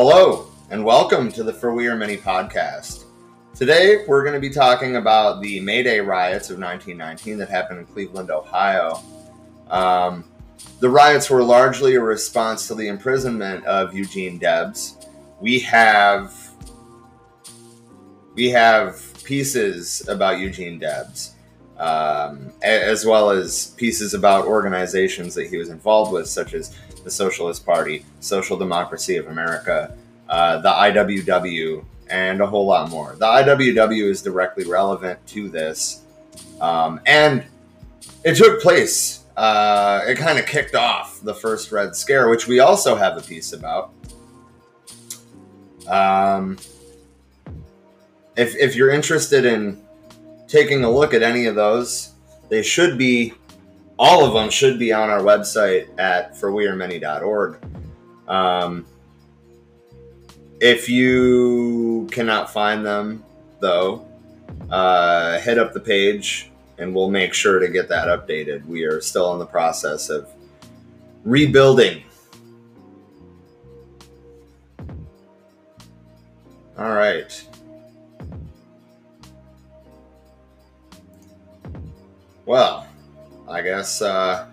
Hello, and welcome to the For We Are Many podcast. Today, we're going to be talking about the May Day riots of 1919 that happened in Cleveland, Ohio. Um, the riots were largely a response to the imprisonment of Eugene Debs. We have we have pieces about Eugene Debs, um, as well as pieces about organizations that he was involved with, such as the Socialist Party, Social Democracy of America, uh, the IWW, and a whole lot more. The IWW is directly relevant to this, um, and it took place. Uh, it kind of kicked off the first Red Scare, which we also have a piece about. Um, if if you're interested in taking a look at any of those, they should be all of them should be on our website at forwearemany.org. Um, if you cannot find them, though, uh, hit up the page and we'll make sure to get that updated. We are still in the process of rebuilding. All right. Well, I guess uh,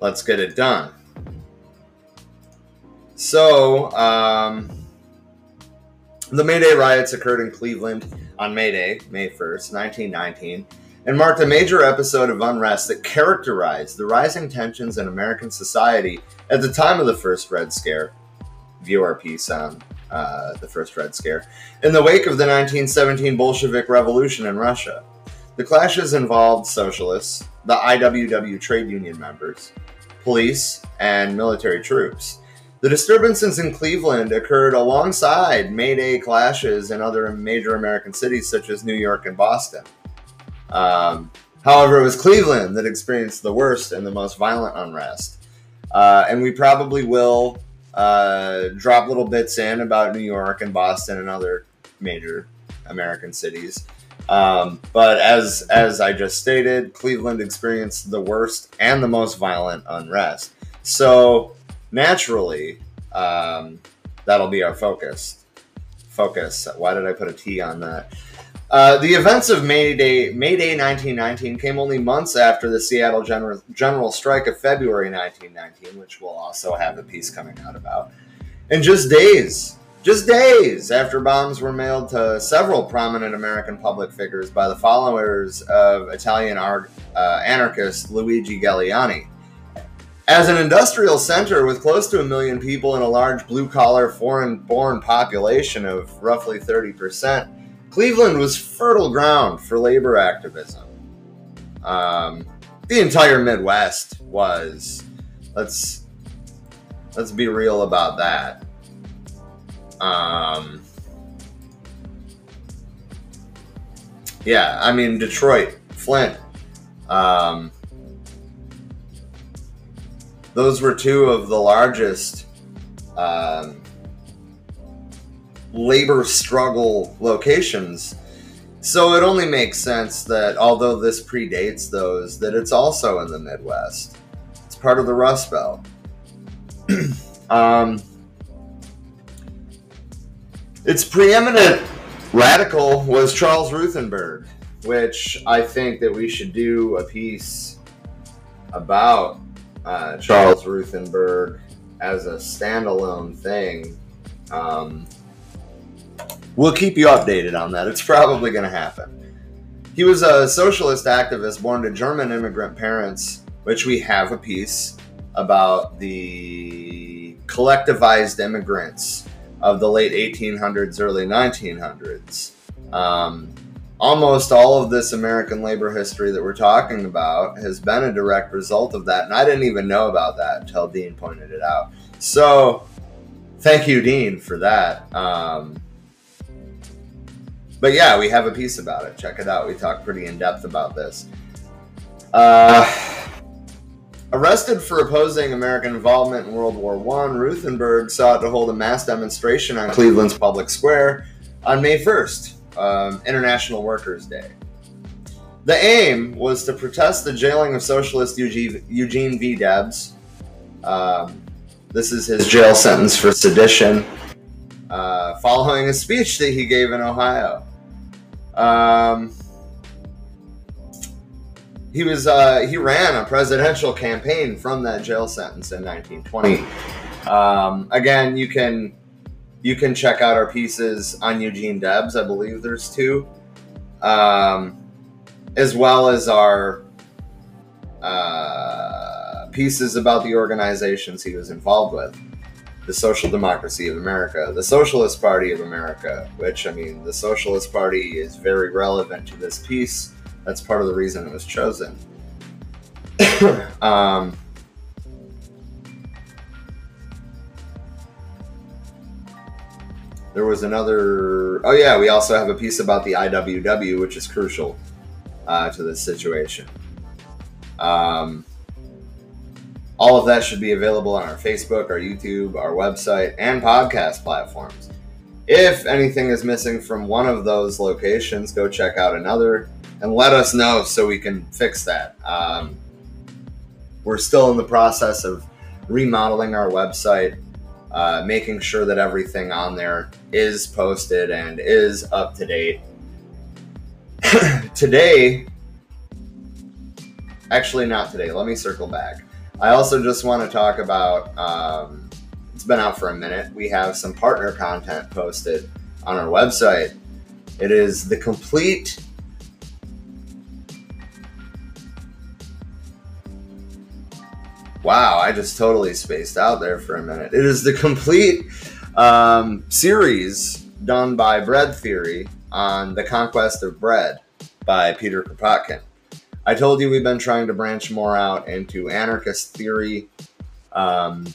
let's get it done. So, um, the May Day riots occurred in Cleveland on May Day, May 1st, 1919, and marked a major episode of unrest that characterized the rising tensions in American society at the time of the first Red Scare. View our piece on uh, the first Red Scare. In the wake of the 1917 Bolshevik Revolution in Russia. The clashes involved socialists, the IWW trade union members, police, and military troops. The disturbances in Cleveland occurred alongside May Day clashes in other major American cities such as New York and Boston. Um, however, it was Cleveland that experienced the worst and the most violent unrest. Uh, and we probably will uh, drop little bits in about New York and Boston and other major American cities. Um, but as as I just stated, Cleveland experienced the worst and the most violent unrest. So naturally, um, that'll be our focus. Focus. Why did I put a T on that? Uh, the events of May Day, May Day 1919 came only months after the Seattle General, General Strike of February 1919, which we'll also have a piece coming out about. In just days, just days after bombs were mailed to several prominent American public figures by the followers of Italian art, uh, anarchist Luigi Galleani. As an industrial center with close to a million people and a large blue collar foreign born population of roughly 30%, Cleveland was fertile ground for labor activism. Um, the entire Midwest was. Let's let's be real about that. Um, yeah, I mean Detroit, Flint. Um, those were two of the largest um, labor struggle locations. So it only makes sense that although this predates those, that it's also in the Midwest. It's part of the Rust Belt. um, its preeminent radical was Charles Ruthenberg, which I think that we should do a piece about uh, Charles Ruthenberg as a standalone thing. Um, we'll keep you updated on that. It's probably going to happen. He was a socialist activist born to German immigrant parents, which we have a piece about the collectivized immigrants of the late 1800s, early 1900s. Um, almost all of this American labor history that we're talking about has been a direct result of that. And I didn't even know about that until Dean pointed it out. So thank you, Dean, for that. Um, but yeah, we have a piece about it. Check it out. We talk pretty in depth about this. Uh, Arrested for opposing American involvement in World War I, Ruthenberg sought to hold a mass demonstration on Cleveland's public square on May 1st, um, International Workers' Day. The aim was to protest the jailing of socialist Eugene, Eugene V. Debs, um, this is his jail sentence for sedition, uh, following a speech that he gave in Ohio. Um, he was uh, he ran a presidential campaign from that jail sentence in 1920. Um, again, you can you can check out our pieces on Eugene Debs. I believe there's two, um, as well as our uh, pieces about the organizations he was involved with. The Social Democracy of America, the Socialist Party of America, which I mean, the Socialist Party is very relevant to this piece that's part of the reason it was chosen. um, there was another. Oh yeah, we also have a piece about the IWW, which is crucial uh, to this situation. Um, all of that should be available on our Facebook, our YouTube, our website, and podcast platforms. If anything is missing from one of those locations, go check out another and let us know so we can fix that. Um, we're still in the process of remodeling our website, uh, making sure that everything on there is posted and is up to date. today, actually, not today, let me circle back. I also just want to talk about um, it's been out for a minute. We have some partner content posted on our website. It is the complete Wow, I just totally spaced out there for a minute. It is the complete um, series done by Bread Theory on the conquest of bread by Peter Kropotkin. I told you we've been trying to branch more out into anarchist theory. Um,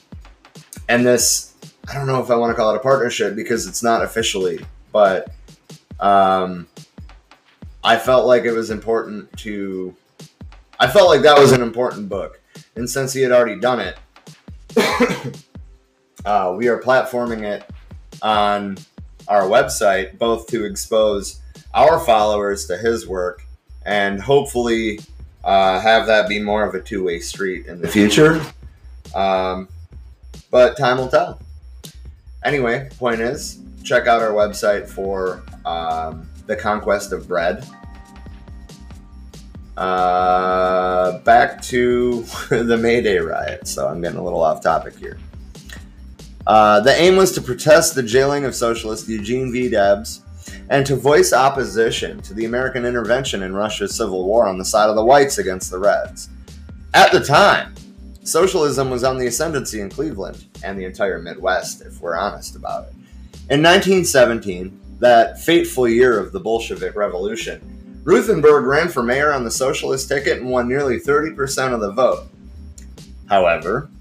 and this, I don't know if I want to call it a partnership because it's not officially, but um, I felt like it was important to. I felt like that was an important book and since he had already done it, uh, we are platforming it on our website, both to expose our followers to his work and hopefully uh, have that be more of a two way street in the future. Um, but time will tell. Anyway, point is, check out our website for um, the conquest of bread uh, back to the May Day riot. So I'm getting a little off topic here. Uh, the aim was to protest the jailing of socialist Eugene V. Debs and to voice opposition to the American intervention in Russia's civil war on the side of the whites against the Reds. At the time, socialism was on the ascendancy in Cleveland and the entire Midwest, if we're honest about it. In 1917, that fateful year of the Bolshevik Revolution, Ruthenberg ran for mayor on the socialist ticket and won nearly 30% of the vote. However,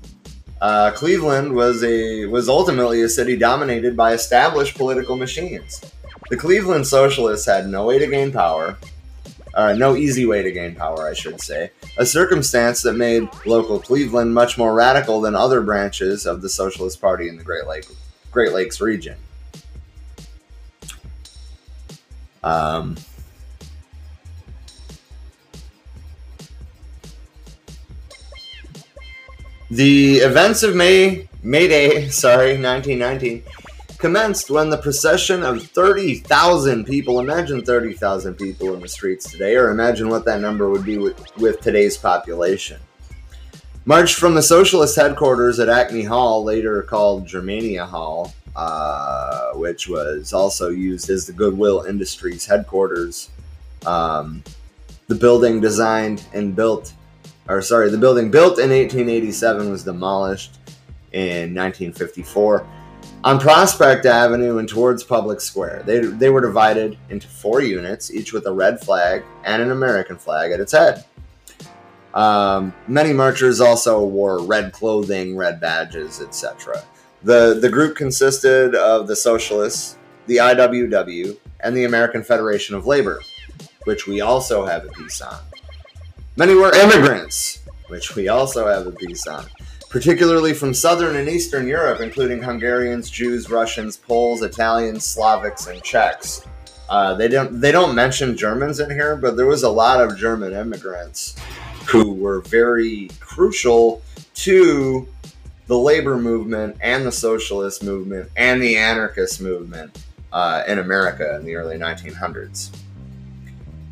uh, Cleveland was a was ultimately a city dominated by established political machines. The Cleveland Socialists had no way to gain power, uh, no easy way to gain power, I should say, a circumstance that made local Cleveland much more radical than other branches of the Socialist Party in the Great, Lake, Great Lakes region. Um, The events of May May Day, sorry, 1919, commenced when the procession of 30,000 people, imagine 30,000 people in the streets today, or imagine what that number would be with, with today's population, marched from the socialist headquarters at Acme Hall, later called Germania Hall, uh, which was also used as the Goodwill Industries headquarters. Um, the building designed and built or sorry, the building built in 1887 was demolished in 1954 on Prospect Avenue and towards Public Square. They, they were divided into four units, each with a red flag and an American flag at its head. Um, many marchers also wore red clothing, red badges, etc. The, the group consisted of the Socialists, the IWW, and the American Federation of Labor, which we also have a piece on. Many were immigrants, which we also have a piece on, particularly from Southern and Eastern Europe, including Hungarians, Jews, Russians, Poles, Italians, Slavics, and Czechs. Uh, they don't they don't mention Germans in here, but there was a lot of German immigrants who were very crucial to the labor movement and the socialist movement and the anarchist movement uh, in America in the early 1900s.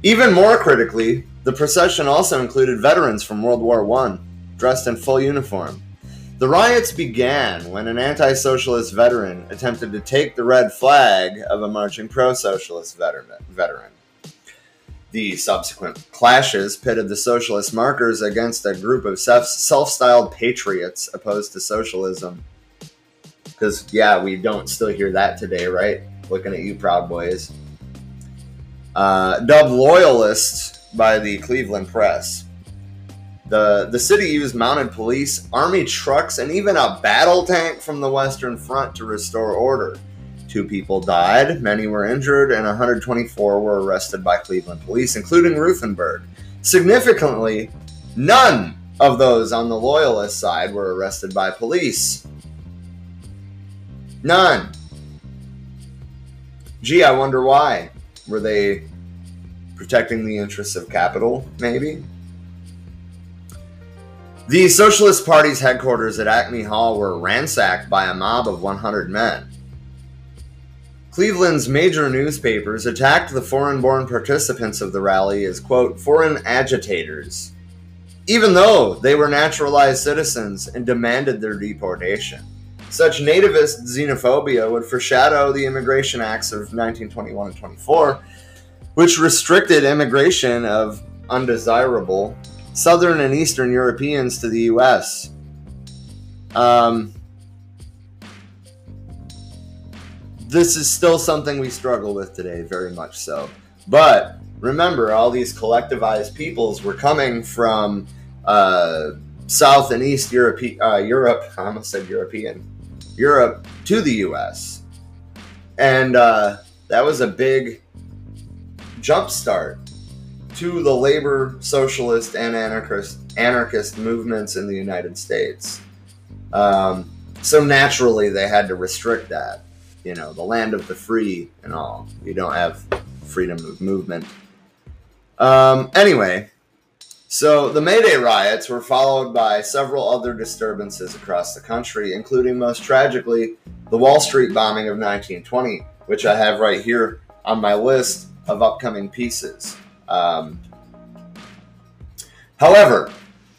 Even more critically, the procession also included veterans from World War I, dressed in full uniform. The riots began when an anti socialist veteran attempted to take the red flag of a marching pro socialist veteran. The subsequent clashes pitted the socialist markers against a group of self styled patriots opposed to socialism. Because, yeah, we don't still hear that today, right? Looking at you, Proud Boys. Uh, dubbed loyalists by the Cleveland Press. The, the city used mounted police, army trucks, and even a battle tank from the Western Front to restore order. Two people died, many were injured, and 124 were arrested by Cleveland police, including Ruthenberg. Significantly, none of those on the Loyalist side were arrested by police. None. Gee, I wonder why. Were they protecting the interests of capital, maybe? The Socialist Party's headquarters at Acme Hall were ransacked by a mob of 100 men. Cleveland's major newspapers attacked the foreign born participants of the rally as, quote, foreign agitators, even though they were naturalized citizens and demanded their deportation. Such nativist xenophobia would foreshadow the Immigration Acts of 1921 and 24, which restricted immigration of undesirable Southern and Eastern Europeans to the U.S. Um, this is still something we struggle with today, very much so. But remember, all these collectivized peoples were coming from uh, South and East Europe, uh, Europe. I almost said European, Europe to the U.S. And uh, that was a big jump start to the labor, socialist, and anarchist anarchist movements in the United States. Um, so naturally, they had to restrict that you know, the land of the free and all. You don't have freedom of movement. Um, anyway, so the May Day riots were followed by several other disturbances across the country, including most tragically the Wall Street bombing of 1920, which I have right here on my list of upcoming pieces. Um, however,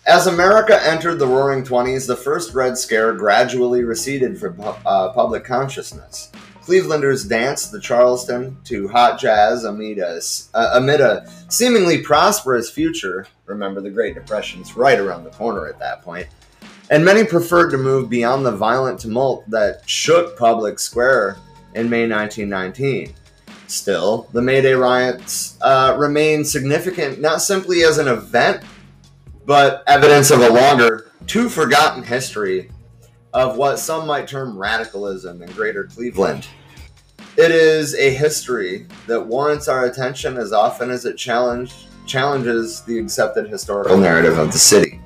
as America entered the Roaring Twenties, the first Red Scare gradually receded from uh, public consciousness. Clevelanders danced the Charleston to hot jazz amid a, uh, amid a seemingly prosperous future. Remember, the Great Depression's right around the corner at that point. And many preferred to move beyond the violent tumult that shook Public Square in May 1919. Still, the May Day riots uh, remain significant not simply as an event but evidence of a longer, too forgotten history of what some might term radicalism in greater Cleveland. It is a history that warrants our attention as often as it challenge, challenges the accepted historical narrative of the city.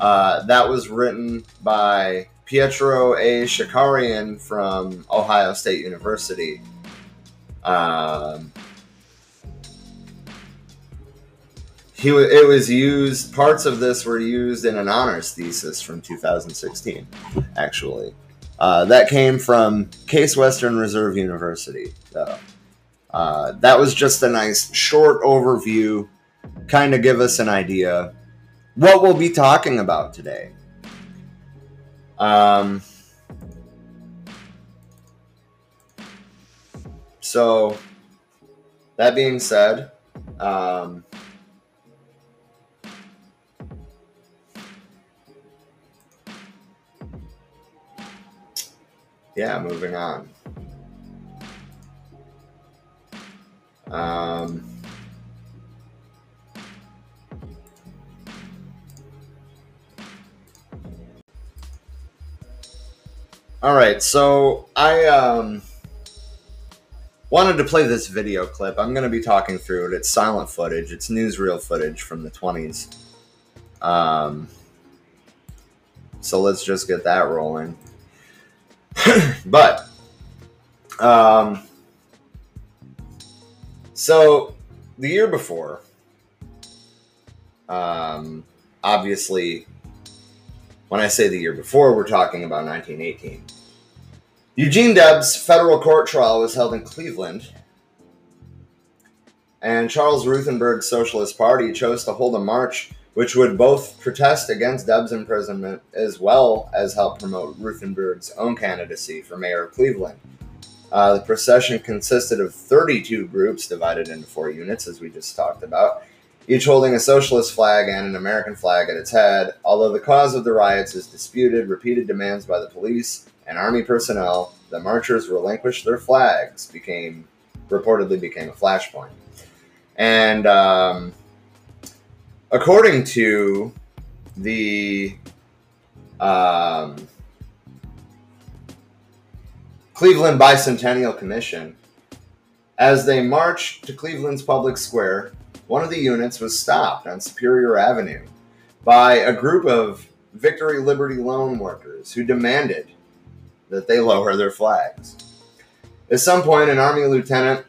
Uh, that was written by Pietro A. Shakarian from Ohio State University. Um, he it was used parts of this were used in an honors thesis from 2016 actually. Uh, that came from case western reserve university though. Uh, that was just a nice short overview kind of give us an idea what we'll be talking about today. Um, so that being said um, yeah, moving on. Um, all right, so I um, wanted to play this video clip. I'm going to be talking through it. It's silent footage. It's newsreel footage from the 20s. Um, so let's just get that rolling. but um, so the year before, um, obviously, When I say the year before, we're talking about 1918. Eugene Debs' federal court trial was held in Cleveland, and Charles Ruthenberg's Socialist Party chose to hold a march which would both protest against Debs' imprisonment as well as help promote Ruthenberg's own candidacy for mayor of Cleveland. Uh, the procession consisted of 32 groups divided into four units, as we just talked about, each holding a socialist flag and an American flag at its head. Although the cause of the riots is disputed, repeated demands by the police and army personnel, the marchers relinquished their flags, became reportedly became a flashpoint. And um, according to the um, Cleveland Bicentennial Commission, as they marched to Cleveland's public square, one of the units was stopped on Superior Avenue by a group of Victory Liberty loan workers who demanded that they lower their flags. At some point, an Army lieutenant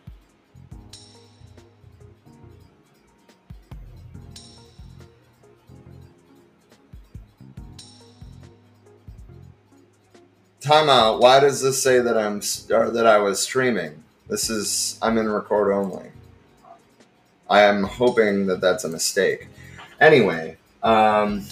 Timeout. Why does this say that I'm that I was streaming? This is I'm in record only. I am hoping that that's a mistake. Anyway, um,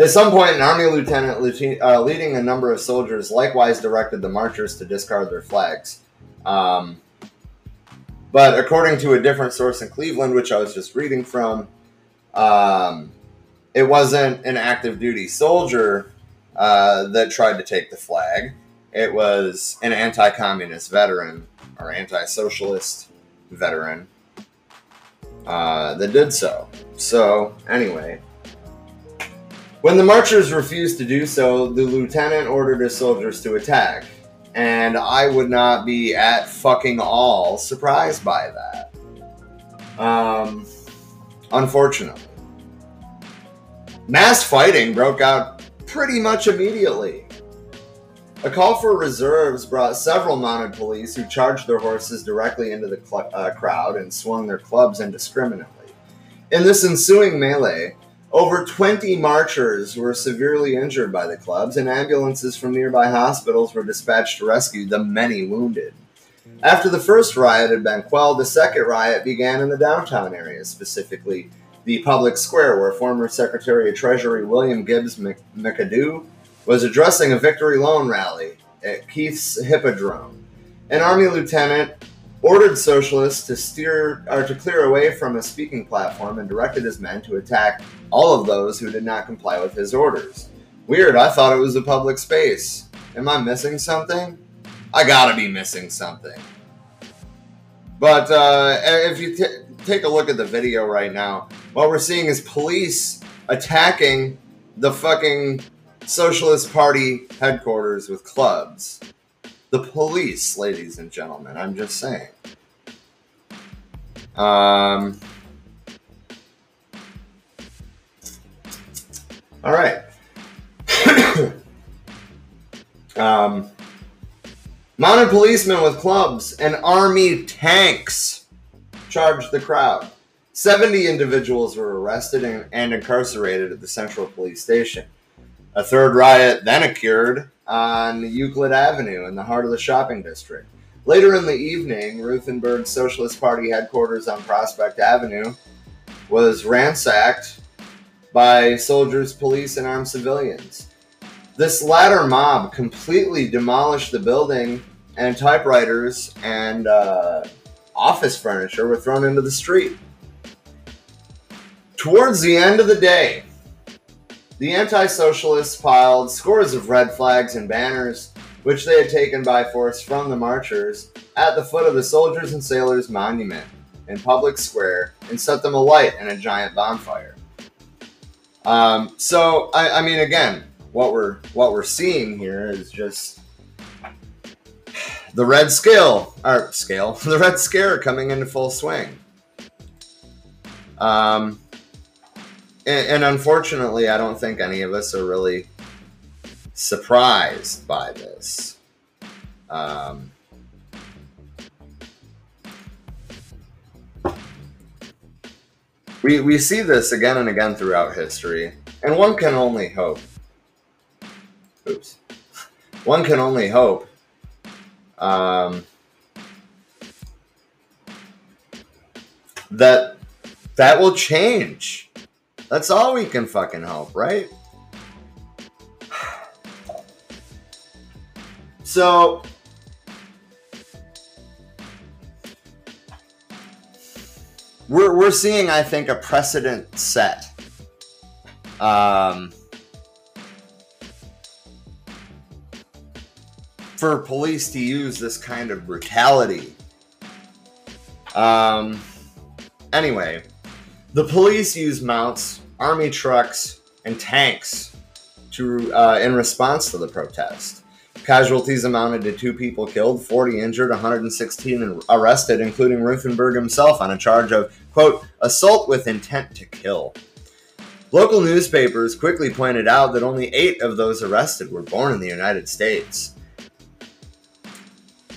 at some point, an army lieutenant uh, leading a number of soldiers likewise directed the marchers to discard their flags. Um, but according to a different source in Cleveland, which I was just reading from, um, it wasn't an active duty soldier uh, that tried to take the flag. It was an anti communist veteran or anti socialist veteran uh, that did so. So, anyway, when the marchers refused to do so, the lieutenant ordered his soldiers to attack. And I would not be at fucking all surprised by that. Um, unfortunately. Mass fighting broke out pretty much immediately. A call for reserves brought several mounted police who charged their horses directly into the cl- uh, crowd and swung their clubs indiscriminately. In this ensuing melee, over 20 marchers were severely injured by the clubs, and ambulances from nearby hospitals were dispatched to rescue the many wounded. After the first riot had been quelled, the second riot began in the downtown area, specifically the public square where former Secretary of Treasury William Gibbs McAdoo was addressing a victory loan rally at Keith's Hippodrome. An Army lieutenant ordered socialists to steer or to clear away from a speaking platform and directed his men to attack all of those who did not comply with his orders. Weird, I thought it was a public space. Am I missing something? I gotta be missing something. But uh, if you t- take a look at the video right now, what we're seeing is police attacking the fucking Socialist Party headquarters with clubs. The police, ladies and gentlemen, I'm just saying. Um, all right. um, mounted policemen with clubs and army tanks charged the crowd. 70 individuals were arrested and, and, incarcerated at the Central Police Station. A third riot then occurred on Euclid Avenue in the heart of the shopping district. Later in the evening, Ruthenberg's Socialist Party headquarters on Prospect Avenue was ransacked by soldiers, police, and armed civilians. This latter mob completely demolished the building, and typewriters and uh, office furniture were thrown into the street. Towards the end of the day, the anti socialists piled scores of red flags and banners, which they had taken by force from the marchers, at the foot of the Soldiers and Sailors Monument in Public Square and set them alight in a giant bonfire. Um, so, I, I mean, again, what we're what we're seeing here is just the red scale or scale the red scare coming into full swing um and, and unfortunately, I don't think any of us are really surprised by this. Um, We, we see this again and again throughout history, and one can only hope. Oops. One can only hope um, that that will change. That's all we can fucking hope, right? So we're we're seeing, I think, a precedent set. Um, for police to use this kind of brutality. Um, anyway, the police use mounts, army trucks, and tanks to uh, in response to the protest. Casualties amounted to two people killed, 40 injured, 116 arrested, including Ruthenberg himself on a charge of, quote, assault with intent to kill. Local newspapers quickly pointed out that only eight of those arrested were born in the United States.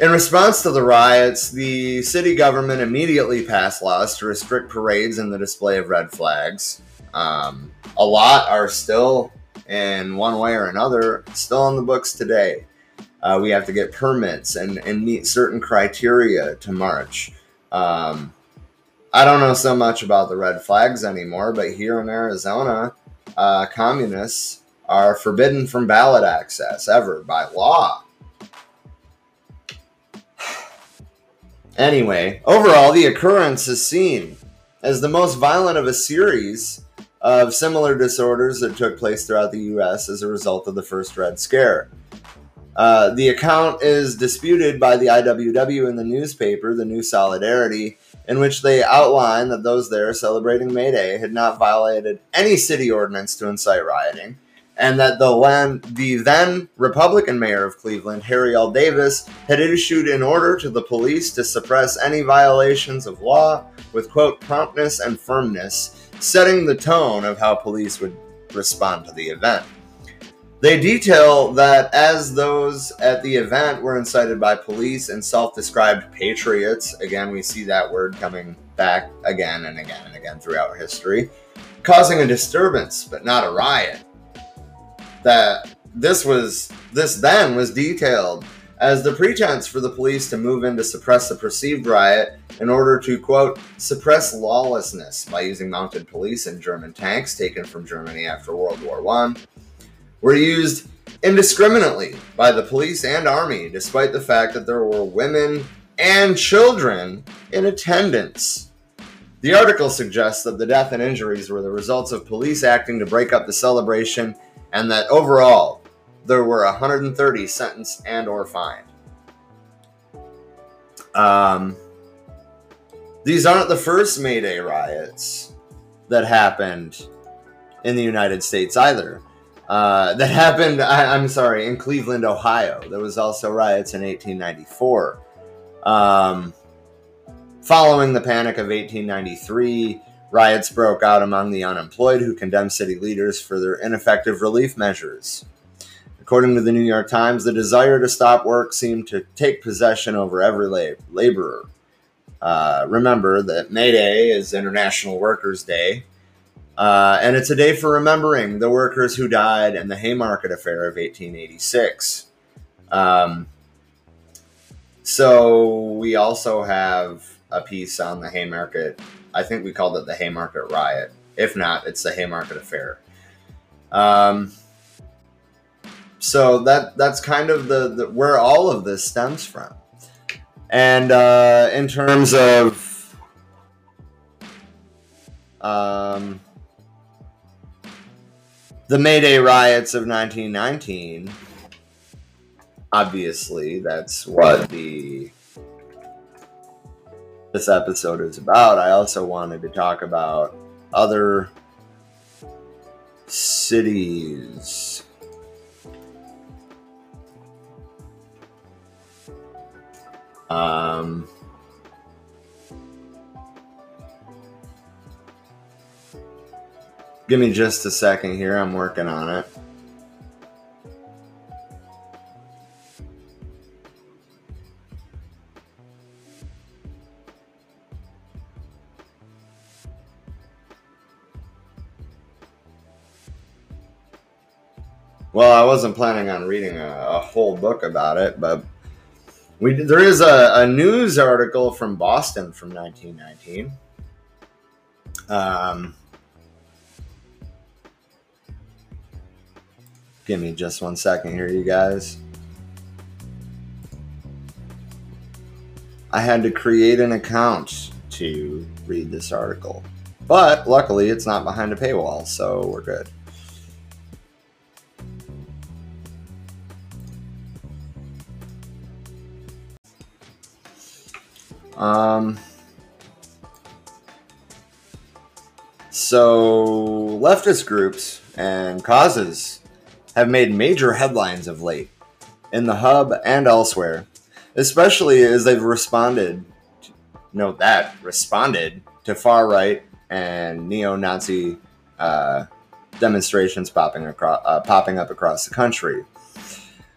In response to the riots, the city government immediately passed laws to restrict parades and the display of red flags. Um, a lot are still, in one way or another, still on the books today. Uh, we have to get permits and, and meet certain criteria to march. Um, I don't know so much about the red flags anymore, but here in Arizona, uh, communists are forbidden from ballot access ever by law. Anyway, overall, the occurrence is seen as the most violent of a series of similar disorders that took place throughout the U.S. as a result of the first Red Scare. Uh, the account is disputed by the IWW in the newspaper, The New Solidarity, in which they outline that those there celebrating May Day had not violated any city ordinance to incite rioting, and that the, land, the then Republican mayor of Cleveland, Harry L. Davis, had issued an order to the police to suppress any violations of law with, quote, promptness and firmness, setting the tone of how police would respond to the event. They detail that as those at the event were incited by police and self described patriots, again, we see that word coming back again and again and again throughout history, causing a disturbance, but not a riot. That this was, this then was detailed as the pretense for the police to move in to suppress the perceived riot in order to, quote, suppress lawlessness by using mounted police and German tanks taken from Germany after World War I were used indiscriminately by the police and army, despite the fact that there were women and children in attendance. The article suggests that the death and injuries were the results of police acting to break up the celebration and that overall there were 130 sentenced and or fined. Um, these aren't the first May Day riots that happened in the United States either. Uh, that happened, I, am sorry, in Cleveland, Ohio. There was also riots in 1894. Um, following the Panic of 1893, riots broke out among the unemployed who condemned city leaders for their ineffective relief measures. According to the New York Times, the desire to stop work seemed to take possession over every lab- laborer. Uh, remember that May Day is International Workers' Day, uh, and it's a day for remembering the workers who died in the Haymarket Affair of 1886. Um, so we also have a piece on the Haymarket. I think we called it the Haymarket Riot. If not, it's the Haymarket Affair. Um, so that that's kind of the, the, where all of this stems from. And uh, in terms of um, the May Day riots of 1919, obviously, that's what the this episode is about. I also wanted to talk about other cities. Um, give me just a second here. I'm working on it. Well, I wasn't planning on reading a, a, whole book about it, but we there is a, a news article from Boston from 1919. Um, give me just one second here, you guys. I had to create an account to read this article. But luckily, it's not behind a paywall, so we're good. Um, so, leftist groups and causes have made major headlines of late in the hub and elsewhere, especially as they've responded. Note that responded to far right and neo-Nazi uh, demonstrations popping across, uh, popping up across the country.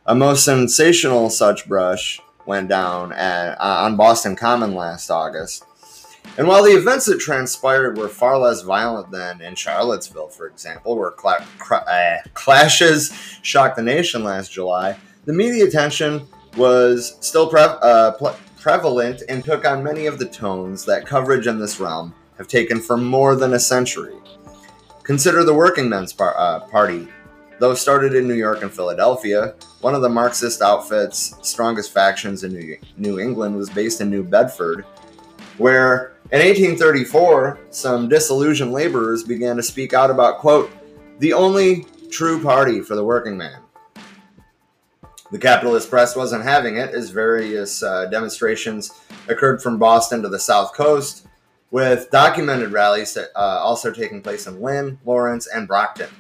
A most sensational such brush went down at, uh, on Boston Common last August. And while the events that transpired were far less violent than in Charlottesville, for example, where uh, clashes shocked the nation last July, the media attention was still pre- uh, prevalent and took on many of the tones that coverage in this realm have taken for more than a century. Consider the Working Men's Par- uh, Party. Though started in New York and Philadelphia, one of the Marxist outfit's strongest factions in New, England was based in New Bedford, where in 1834, some disillusioned laborers began to speak out about, quote, the only true party for the working man. The capitalist press wasn't having it, as various uh, demonstrations occurred from Boston to the South Coast, with documented rallies uh, also taking place in Lynn, Lawrence, and Brockton.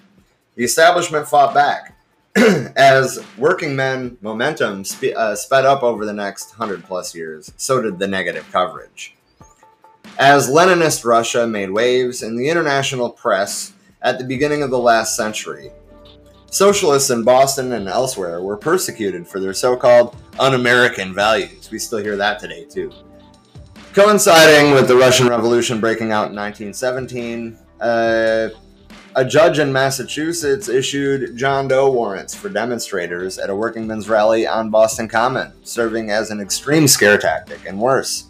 The establishment fought back as working men momentum uh, sped up over the next 100 plus years, so did the negative coverage. As Leninist Russia made waves in the international press at the beginning of the last century, socialists in Boston and elsewhere were persecuted for their so called un American values. We still hear that today, too. Coinciding with the Russian Revolution breaking out in 1917, uh, a judge in Massachusetts issued John Doe warrants for demonstrators at a working men's rally on Boston Common, serving as an extreme scare tactic and worse.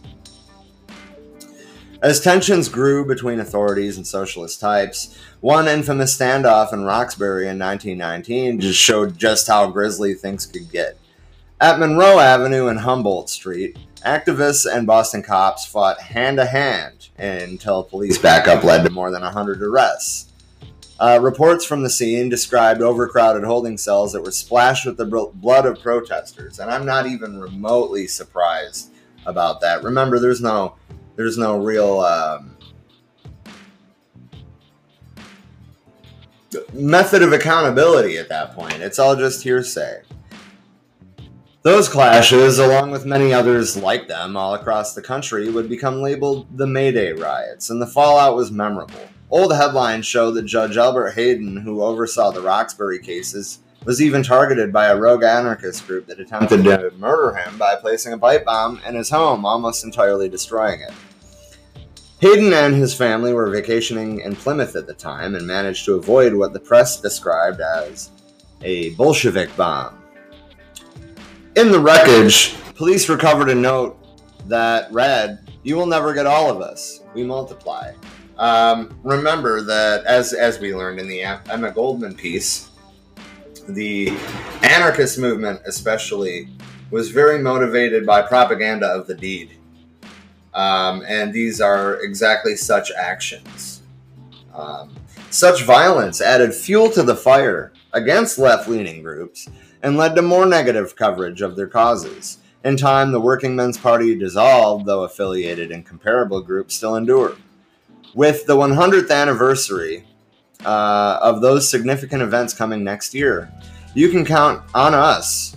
As tensions grew between authorities and socialist types, one infamous standoff in Roxbury in 1919 just showed just how grisly things could get. At Monroe Avenue and Humboldt Street, activists and Boston cops fought hand to hand until police backup led to more than 100 arrests. Uh, reports from the scene described overcrowded holding cells that were splashed with the blood of protesters, and I'm not even remotely surprised about that. Remember, there's no, there's no real um, method of accountability at that point. It's all just hearsay. Those clashes, along with many others like them all across the country, would become labeled the May Day riots, and the fallout was memorable. Old headlines show that Judge Albert Hayden, who oversaw the Roxbury cases, was even targeted by a rogue anarchist group that attempted to murder him by placing a pipe bomb in his home, almost entirely destroying it. Hayden and his family were vacationing in Plymouth at the time and managed to avoid what the press described as a Bolshevik bomb. In the wreckage, police recovered a note that read, You will never get all of us. We multiply. Um, remember that, as, as we learned in the Emma Goldman piece, the anarchist movement, especially, was very motivated by propaganda of the deed. Um, and these are exactly such actions. Um, such violence added fuel to the fire against left leaning groups and led to more negative coverage of their causes. In time, the Working Men's Party dissolved, though affiliated and comparable groups still endure. With the 100th anniversary uh, of those significant events coming next year, you can count on us.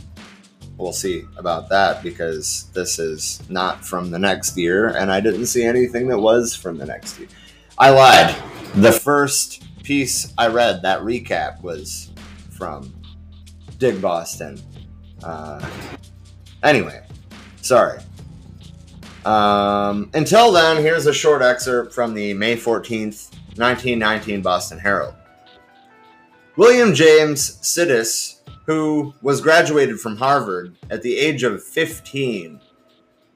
We'll see about that because this is not from the next year, and I didn't see anything that was from the next year. I lied. The first piece I read, that recap, was from dig Boston. Uh, anyway, sorry. Um, until then, here's a short excerpt from the May 14th, 1919 Boston Herald. William James Sidis, who was graduated from Harvard at the age of 15,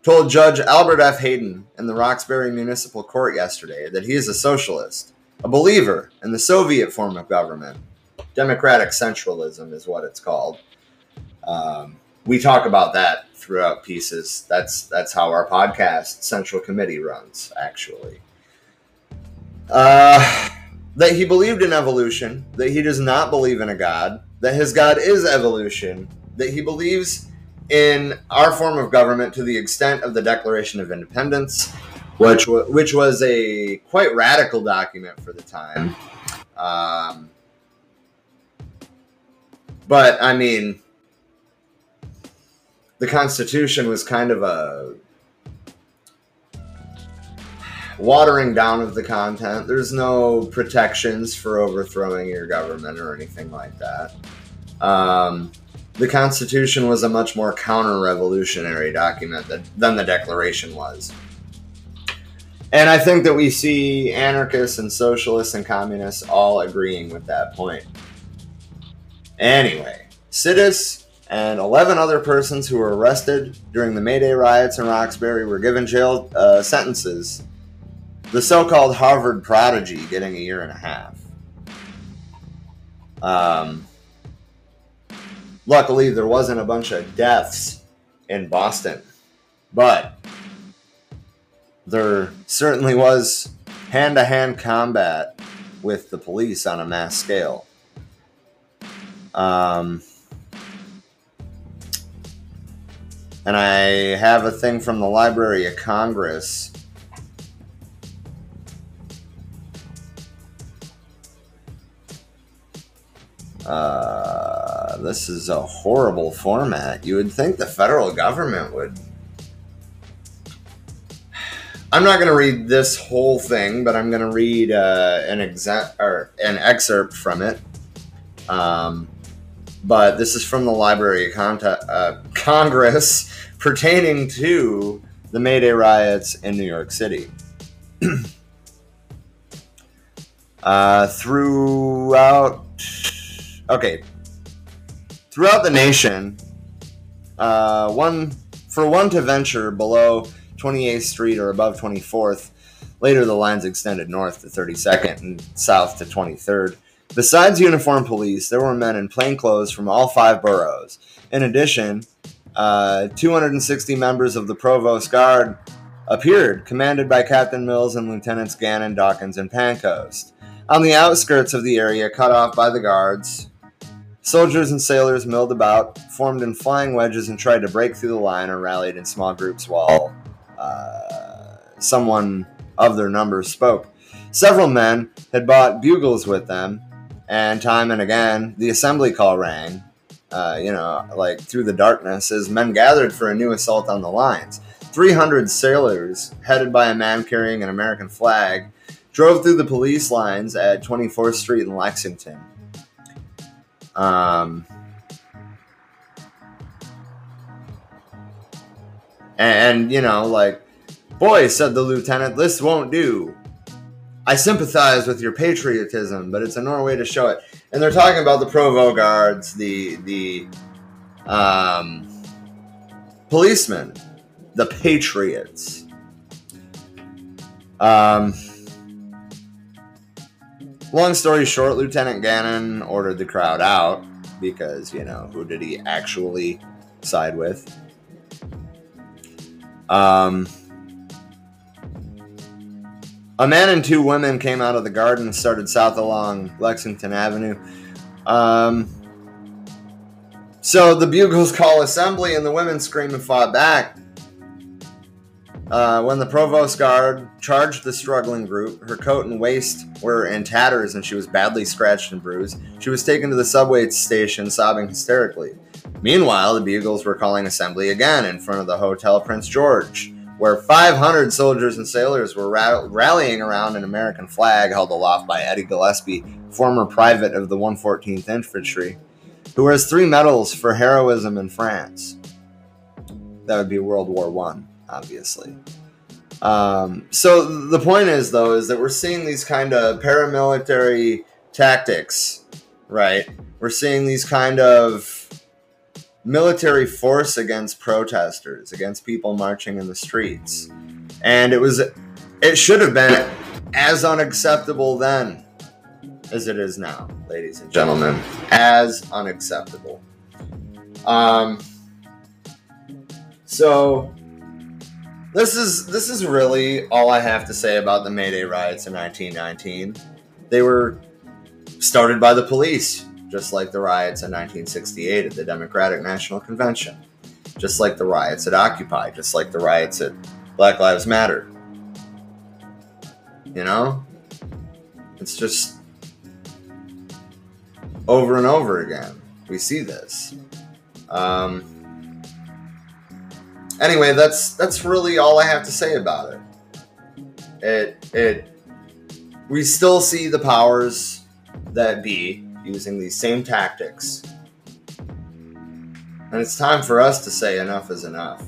told Judge Albert F. Hayden in the Roxbury Municipal Court yesterday that he is a socialist, a believer in the Soviet form of government. Democratic centralism is what it's called. Um, we talk about that throughout pieces. That's that's how our podcast Central Committee runs, actually. Uh, that he believed in evolution, that he does not believe in a god, that his god is evolution, that he believes in our form of government to the extent of the Declaration of Independence, which which was a quite radical document for the time. Um, but I mean, the Constitution was kind of a watering down of the content. There's no protections for overthrowing your government or anything like that. Um, the Constitution was a much more counter revolutionary document that, than the Declaration was. And I think that we see anarchists and socialists and communists all agreeing with that point. Anyway, Sidis and 11 other persons who were arrested during the May Day riots in Roxbury were given jail uh, sentences. The so called Harvard prodigy getting a year and a half. Um, luckily, there wasn't a bunch of deaths in Boston, but there certainly was hand to hand combat with the police on a mass scale. Um, and I have a thing from the Library of Congress. Uh, this is a horrible format. You would think the federal government would. I'm not going to read this whole thing, but I'm going to read uh, an exa- or an excerpt from it. Um, but this is from the Library of Con- uh, Congress pertaining to the May Day riots in New York City. uh, throughout, okay, throughout the nation, uh, one for one to venture below 28th Street or above 24th. Later, the lines extended north to 32nd and south to 23rd. Besides uniformed police, there were men in plain clothes from all five boroughs. In addition, uh, 260 members of the Provost Guard appeared, commanded by Captain Mills and Lieutenants Gannon, Dawkins, and Pancoast. On the outskirts of the area, cut off by the guards, soldiers and sailors milled about, formed in flying wedges, and tried to break through the line or rallied in small groups while uh, someone of their numbers spoke. Several men had bought bugles with them, and time and again the assembly call rang, uh, you know, like through the darkness, as men gathered for a new assault on the lines. 300 sailors, headed by a man carrying an American flag, drove through the police lines at 24th Street in Lexington. Um, and, you know, like, boy, said the lieutenant, this won't do. I sympathize with your patriotism, but it's a normal way to show it. And they're talking about the Provo guards, the the um, policemen, the patriots. Um, long story short, Lieutenant Gannon ordered the crowd out because you know who did he actually side with? Um a man and two women came out of the garden and started south along Lexington Avenue. Um, so the bugles call assembly, and the women scream and fought back. Uh, when the provost guard charged the struggling group, her coat and waist were in tatters and she was badly scratched and bruised. She was taken to the subway station sobbing hysterically. Meanwhile, the bugles were calling assembly again in front of the Hotel Prince George where 500 soldiers and sailors were rallying around an American flag held aloft by Eddie Gillespie, former private of the 114th Infantry, who wears three medals for heroism in France. That would be World War One, obviously. Um, so the point is, though, is that we're seeing these kind of paramilitary tactics right? We're seeing these kind of military force against protesters, against people marching in the streets. And it was it should have been as unacceptable then as it is now, ladies and gentlemen. As unacceptable. Um so this is this is really all I have to say about the May Day riots in 1919. They were started by the police, just like the riots in 1968 at the Democratic National Convention, just like the riots at Occupy, just like the riots at Black Lives Matter. You know? It's just over and over again. We see this. Um, anyway, that's that's really all I have to say about it. It it we still see the powers that be using these same tactics. And it's time for us to say enough is enough.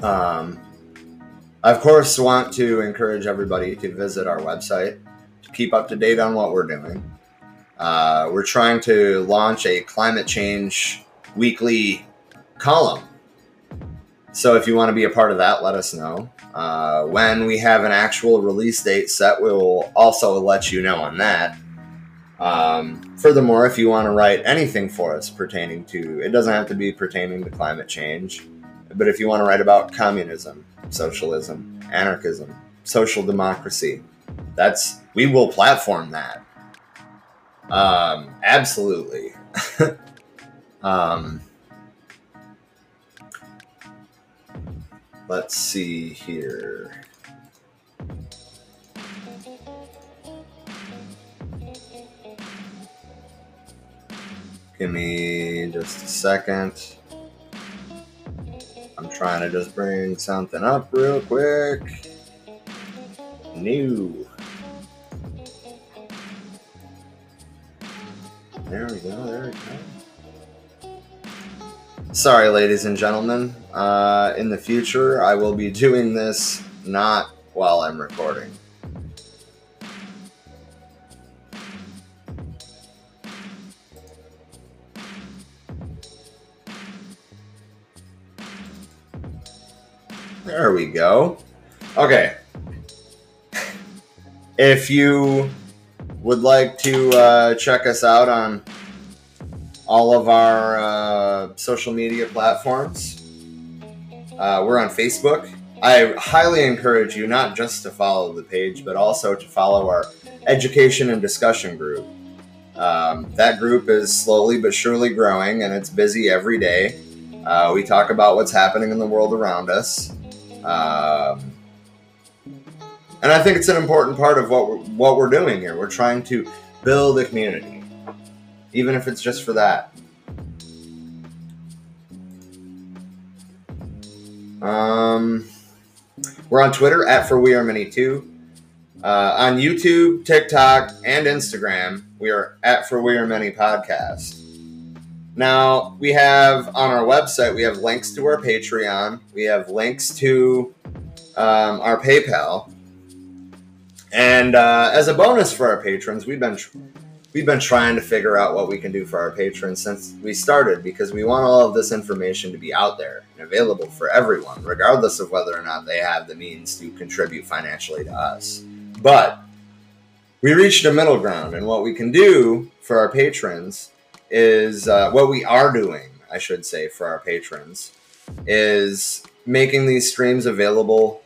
Um, I, of course, want to encourage everybody to visit our website to keep up to date on what we're doing. Uh, we're trying to launch a climate change weekly column. So if you want to be a part of that, let us know. Uh, when we have an actual release date set, we will also let you know on that. Um, furthermore, if you want to write anything for us pertaining to, it doesn't have to be pertaining to climate change, but if you want to write about communism, socialism, anarchism, social democracy, that's we will platform that. Um, absolutely. um, let's see here. Give me just a second. I'm trying to just bring something up real quick. New. There we go, there we go. Sorry, ladies and gentlemen. Uh, in the future, I will be doing this not while I'm recording. There we go. Okay. If you would like to uh, check us out on all of our uh, social media platforms, uh, we're on Facebook. I highly encourage you not just to follow the page, but also to follow our education and discussion group. Um, that group is slowly but surely growing and it's busy every day. Uh, we talk about what's happening in the world around us. Um, and I think it's an important part of what we're, what we're doing here. We're trying to build a community, even if it's just for that. Um, we're on Twitter at For We Are Many Too. Uh, on YouTube, TikTok, and Instagram, we are at For We Are Many Podcast. Now, we have on our website, we have links to our Patreon, we have links to um, our PayPal. And uh, as a bonus for our patrons, we've been tr- we've been trying to figure out what we can do for our patrons since we started because we want all of this information to be out there and available for everyone, regardless of whether or not they have the means to contribute financially to us. But we reached a middle ground, and what we can do for our patrons is uh, what we are doing, I should say, for our patrons is making these streams available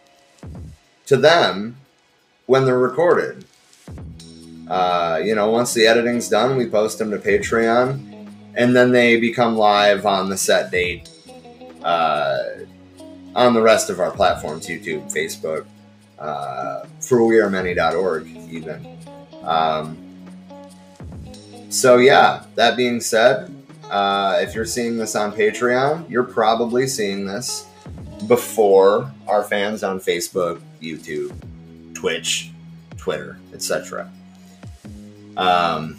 to them when they're recorded. Uh, you know, once the editing's done, we post them to Patreon, and then they become live on the set date uh, on the rest of our platforms YouTube, Facebook, uh, forwearemany.org, even. Um, so, yeah, that being said, uh, if you're seeing this on Patreon, you're probably seeing this before our fans on Facebook, YouTube, Twitch, Twitter, etc. Um,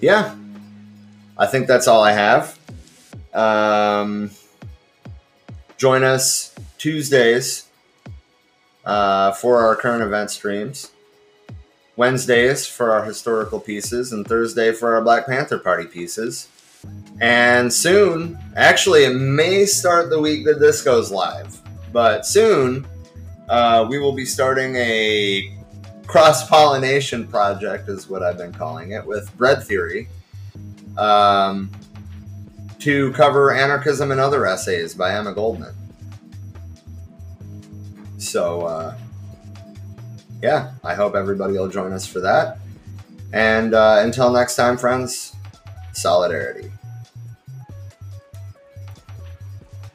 yeah, I think that's all I have. Um, join us Tuesdays uh, for our current event streams. Wednesdays for our historical pieces, and Thursday for our Black Panther Party pieces. And soon, actually, it may start the week that this goes live, but soon uh, we will be starting a cross pollination project, is what I've been calling it, with Bread Theory um, to cover Anarchism and Other Essays by Emma Goldman. So, uh, yeah, I hope everybody will join us for that. And uh, until next time, friends, solidarity.